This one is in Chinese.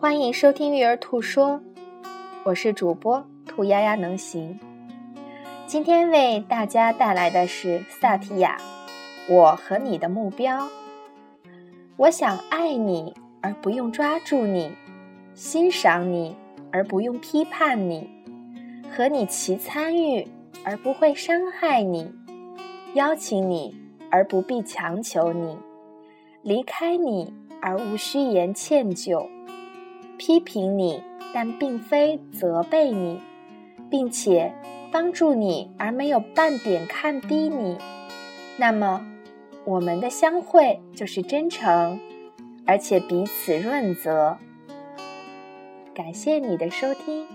欢迎收听育儿兔说，我是主播兔丫丫能行。今天为大家带来的是萨提亚，我和你的目标。我想爱你而不用抓住你，欣赏你而不用批判你，和你齐参与而不会伤害你，邀请你而不必强求你，离开你而无需言歉疚。批评你，但并非责备你，并且帮助你而没有半点看低你，那么我们的相会就是真诚，而且彼此润泽。感谢你的收听。